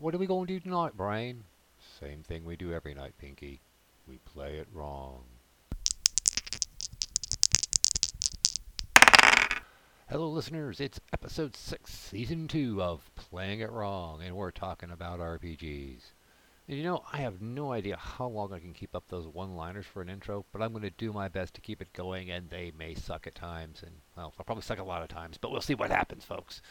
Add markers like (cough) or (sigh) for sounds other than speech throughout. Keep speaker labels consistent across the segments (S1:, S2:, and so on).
S1: What are we going to do tonight, Brain? Same thing we do every night, Pinky. We play it wrong. Hello, listeners. It's episode 6, season 2 of Playing It Wrong, and we're talking about RPGs. And you know, I have no idea how long I can keep up those one liners for an intro, but I'm going to do my best to keep it going, and they may suck at times. And, well, they'll probably suck a lot of times, but we'll see what happens, folks.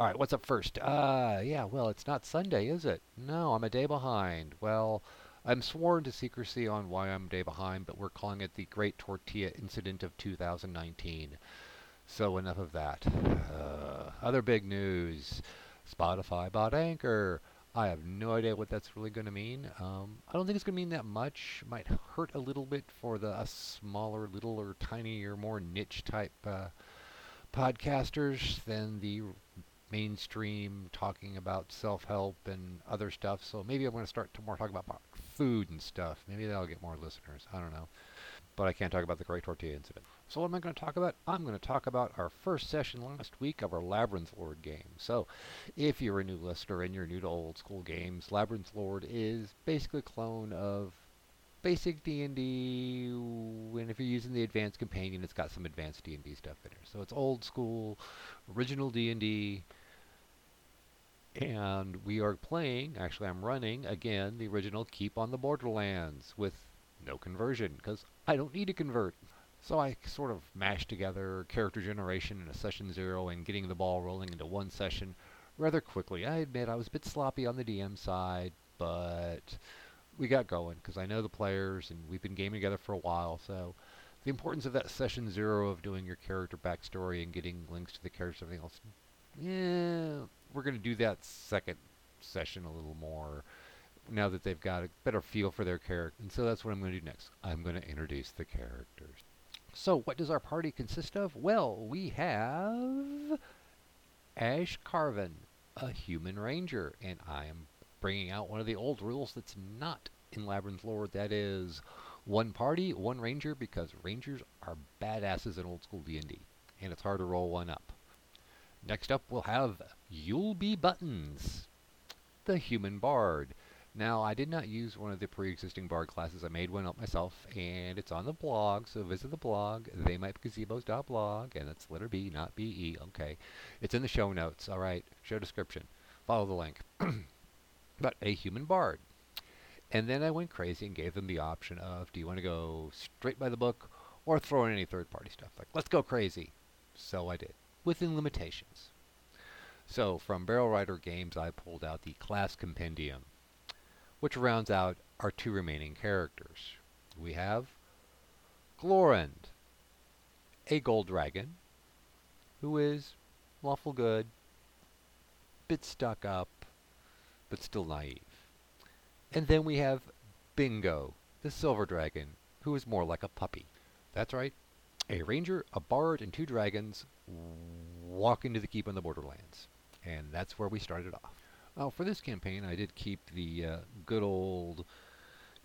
S1: All right, what's up first? Uh, yeah, well, it's not Sunday, is it? No, I'm a day behind. Well, I'm sworn to secrecy on why I'm a day behind, but we're calling it the Great Tortilla Incident of 2019. So enough of that. Uh, other big news. Spotify bought Anchor. I have no idea what that's really going to mean. Um, I don't think it's going to mean that much. Might hurt a little bit for the smaller, littler, tinier, more niche type uh, podcasters than the mainstream talking about self-help and other stuff. So maybe I'm going to start to more talk about food and stuff. Maybe that'll get more listeners. I don't know. But I can't talk about the Great Tortilla Incident. So what am I going to talk about? I'm going to talk about our first session last week of our Labyrinth Lord game. So if you're a new listener and you're new to old school games, Labyrinth Lord is basically a clone of basic D&D and if you're using the advanced companion it's got some advanced D&D stuff in there. So it's old school original D&D and we are playing, actually I'm running, again, the original Keep on the Borderlands with no conversion, because I don't need to convert. So I sort of mashed together character generation in a session zero and getting the ball rolling into one session rather quickly. I admit I was a bit sloppy on the DM side, but we got going because I know the players and we've been gaming together for a while. So the importance of that session zero of doing your character backstory and getting links to the characters and everything else, yeah, we're going to do that second session a little more now that they've got a better feel for their character. And so that's what I'm going to do next. I'm going to introduce the characters. So, what does our party consist of? Well, we have Ash Carven, a human ranger, and I am bringing out one of the old rules that's not in Labyrinth Lord. That is one party, one ranger, because rangers are badasses in old school D&D, and it's hard to roll one up. Next up, we'll have You'll Be Buttons, the human bard. Now, I did not use one of the pre-existing bard classes. I made one up myself, and it's on the blog, so visit the blog, theymightbegazebos.blog, and it's letter B, not B-E, okay. It's in the show notes, all right, show description. Follow the link. (coughs) but a human bard. And then I went crazy and gave them the option of, do you want to go straight by the book or throw in any third-party stuff? Like, let's go crazy. So I did, within limitations. So from Barrel Rider Games, I pulled out the Class Compendium which rounds out our two remaining characters. We have Glorend, a gold dragon, who is lawful good, bit stuck up, but still naive. And then we have Bingo, the silver dragon, who is more like a puppy. That's right, a ranger, a bard, and two dragons walk into the keep on the borderlands. And that's where we started off. Now, for this campaign, I did keep the uh, good old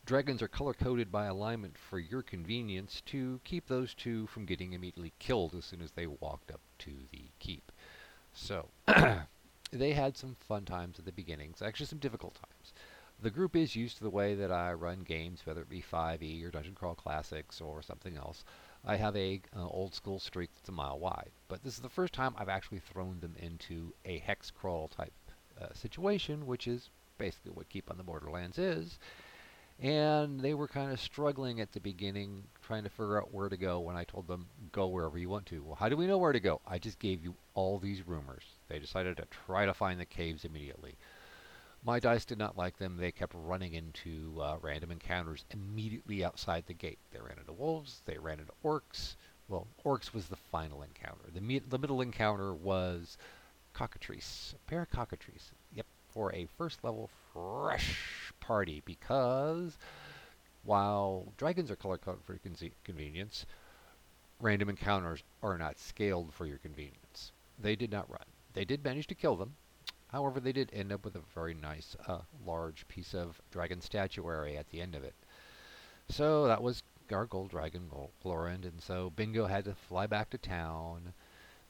S1: dragons are color coded by alignment for your convenience to keep those two from getting immediately killed as soon as they walked up to the keep. So, (coughs) they had some fun times at the beginnings, actually some difficult times. The group is used to the way that I run games, whether it be 5e or Dungeon Crawl Classics or something else. I have a uh, old school streak that's a mile wide, but this is the first time I've actually thrown them into a hex crawl type uh, situation, which is basically what Keep on the Borderlands is. And they were kind of struggling at the beginning, trying to figure out where to go when I told them, go wherever you want to. Well, how do we know where to go? I just gave you all these rumors. They decided to try to find the caves immediately. My dice did not like them. They kept running into uh, random encounters immediately outside the gate. They ran into wolves, they ran into orcs. Well, orcs was the final encounter. The, me- the middle encounter was cockatrice. A pair of cockatrice. Yep, for a first level fresh party because while dragons are color coded for your con- convenience, random encounters are not scaled for your convenience. They did not run. They did manage to kill them. However, they did end up with a very nice, uh, large piece of dragon statuary at the end of it. So that was our gold dragon, Glorend, and so Bingo had to fly back to town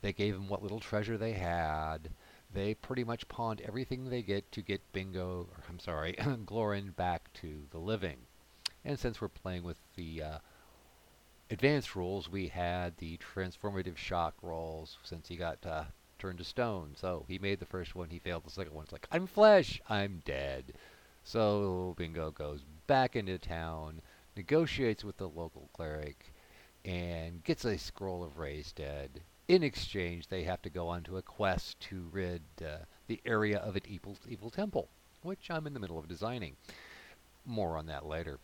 S1: they gave him what little treasure they had. they pretty much pawned everything they get to get Bingo, or I'm sorry, (coughs) Glorin back to the living. And since we're playing with the uh, advanced rules, we had the transformative shock rolls since he got uh, turned to stone. So he made the first one, he failed the second one. It's like, I'm flesh, I'm dead. So Bingo goes back into town, negotiates with the local cleric, and gets a scroll of raised dead. In exchange, they have to go onto a quest to rid uh, the area of an evil, evil temple, which I'm in the middle of designing. More on that later.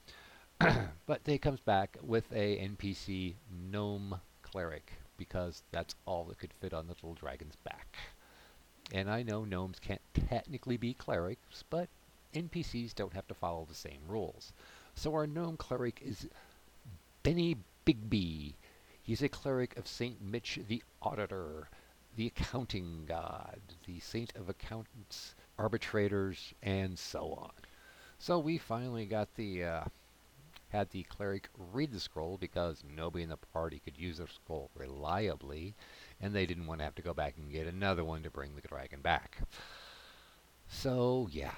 S1: (clears throat) but they comes back with a NPC gnome cleric because that's all that could fit on the little dragon's back. And I know gnomes can't technically be clerics, but NPCs don't have to follow the same rules. So our gnome cleric is Benny Bigby. He's a cleric of St. Mitch the Auditor, the accounting god, the saint of accountants, arbitrators, and so on. So we finally got the uh, had the cleric read the scroll because nobody in the party could use the scroll reliably, and they didn't want to have to go back and get another one to bring the dragon back. So, yeah,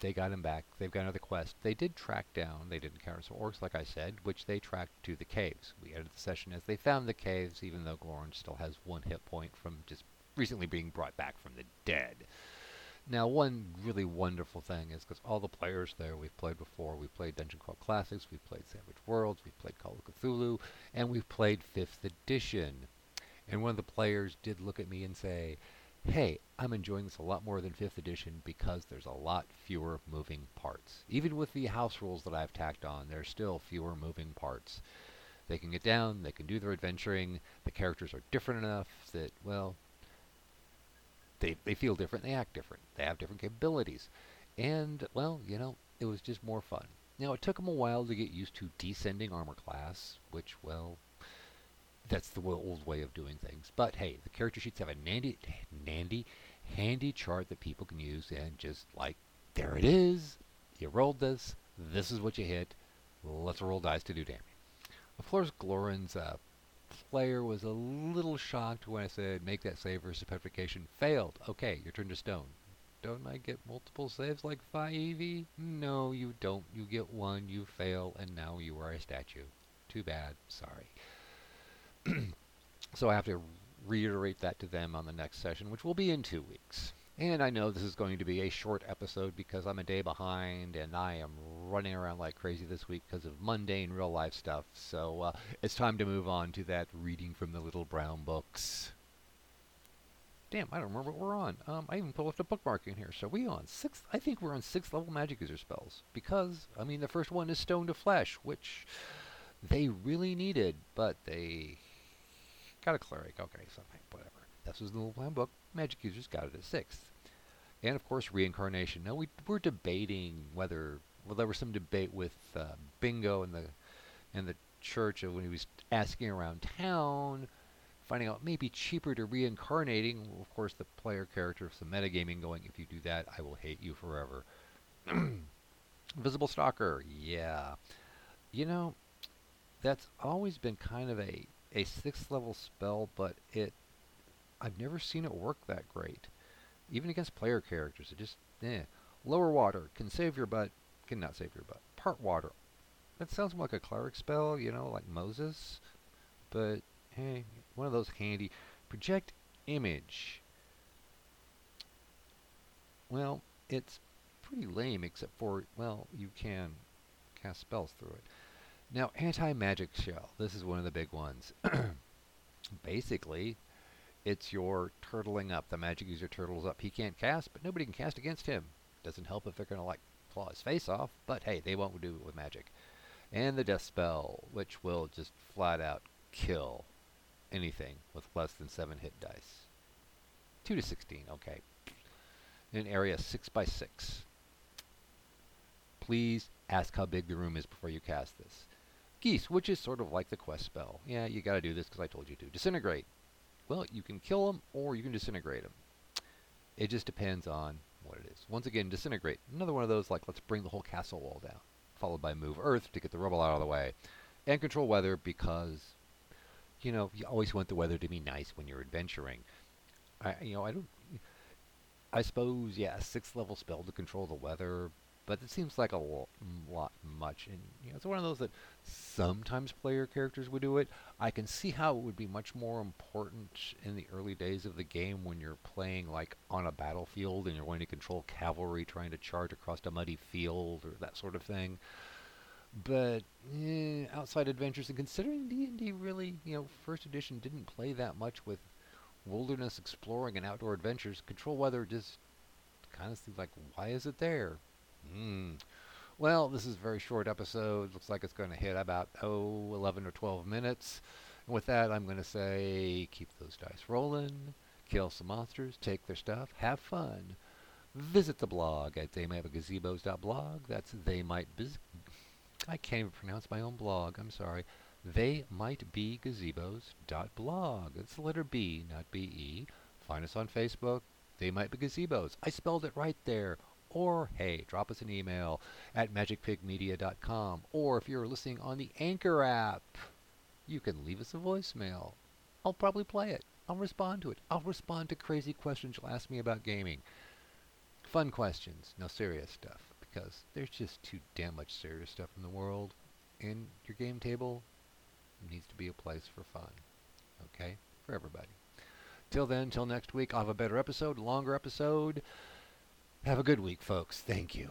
S1: they got him back. They've got another quest. They did track down, they did encounter some orcs, like I said, which they tracked to the caves. We ended the session as they found the caves, even though Glorin still has one hit point from just recently being brought back from the dead. Now, one really wonderful thing is because all the players there we've played before. We've played Dungeon Crawl Classics, we've played Savage Worlds, we've played Call of Cthulhu, and we've played 5th Edition. And one of the players did look at me and say, hey, I'm enjoying this a lot more than 5th Edition because there's a lot fewer moving parts. Even with the house rules that I've tacked on, there's still fewer moving parts. They can get down, they can do their adventuring, the characters are different enough that, well, they, they feel different, they act different, they have different capabilities. And, well, you know, it was just more fun. Now, it took them a while to get used to descending armor class, which, well, that's the old way of doing things. But hey, the character sheets have a nandy, nandy, handy chart that people can use and just like, there it is. You rolled this. This is what you hit. Let's roll dice to do damage. Of course, Glorin's uh, player was a little shocked when I said make that save versus petrification. Failed. Okay, your turn to stone. Don't I get multiple saves like 5e? No, you don't. You get one, you fail, and now you are a statue. Too bad. Sorry. (clears throat) so I have to reiterate that to them on the next session, which will be in two weeks. And I know this is going to be a short episode because I'm a day behind and I am running around like crazy this week because of mundane real life stuff. So uh, it's time to move on to that reading from the little brown books. Damn, I don't remember what we're on. Um, I even pulled up the bookmark in here. So we on sixth? I think we're on sixth level magic user spells because I mean the first one is stone to flesh, which they really needed, but they got a cleric. Okay, so whatever. This was the little plan book. Magic users got it at sixth. And of course, reincarnation. Now we we're debating whether well there was some debate with uh, Bingo and the and the church when he was asking around town, finding out it may be cheaper to reincarnating. Well, of course, the player character of some metagaming going, if you do that, I will hate you forever. (clears throat) Visible Stalker, yeah. You know, that's always been kind of a a sixth level spell, but it I've never seen it work that great. Even against player characters, it just eh. Lower water can save your butt, cannot save your butt. Part water. That sounds like a cleric spell, you know, like Moses. But hey, one of those handy project image. Well, it's pretty lame except for well, you can cast spells through it. Now, anti-magic shell. This is one of the big ones. (clears throat) Basically, it's your turtling up. The magic user turtles up. He can't cast, but nobody can cast against him. Doesn't help if they're going to like claw his face off, but hey, they won't do it with magic. And the death spell, which will just flat out kill anything with less than 7 hit dice. 2 to 16, okay. In an area 6 by 6. Please ask how big the room is before you cast this. Geas, which is sort of like the quest spell. Yeah, you gotta do this because I told you to. Disintegrate. Well, you can kill them or you can disintegrate them. It just depends on what it is. Once again, disintegrate. Another one of those like let's bring the whole castle wall down. Followed by move earth to get the rubble out of the way. And control weather because you know, you always want the weather to be nice when you're adventuring. I you know, I don't I suppose, yeah, a sixth level spell to control the weather, but it seems like a lo- lot much. And you know, it's one of those that sometimes player characters would do it. I can see how it would be much more important in the early days of the game when you're playing like on a battlefield and you're going to control cavalry trying to charge across a muddy field or that sort of thing. But eh, outside adventures, and considering D&D really, you know, first edition didn't play that much with wilderness exploring and outdoor adventures, control weather just kind of seems like, why is it there? Hmm. Well, this is a very short episode. Looks like it's going to hit about, oh, 11 or 12 minutes. And with that, I'm going to say keep those dice rolling, kill some monsters, take their stuff, have fun. Visit the blog at theymightbegazebos.blog. That's they might biz- I can't even pronounce my own blog. I'm sorry. They might be gazebos.blog. It's the letter B, not B E. Find us on Facebook. They might be gazebos. I spelled it right there. Or hey, drop us an email at magicpigmedia.com. Or if you're listening on the Anchor app, you can leave us a voicemail. I'll probably play it. I'll respond to it. I'll respond to crazy questions you'll ask me about gaming. Fun questions, no serious stuff because there's just too damn much serious stuff in the world. And your game table needs to be a place for fun. Okay? For everybody. Till then, till next week, I'll have a better episode, longer episode. Have a good week, folks. Thank you.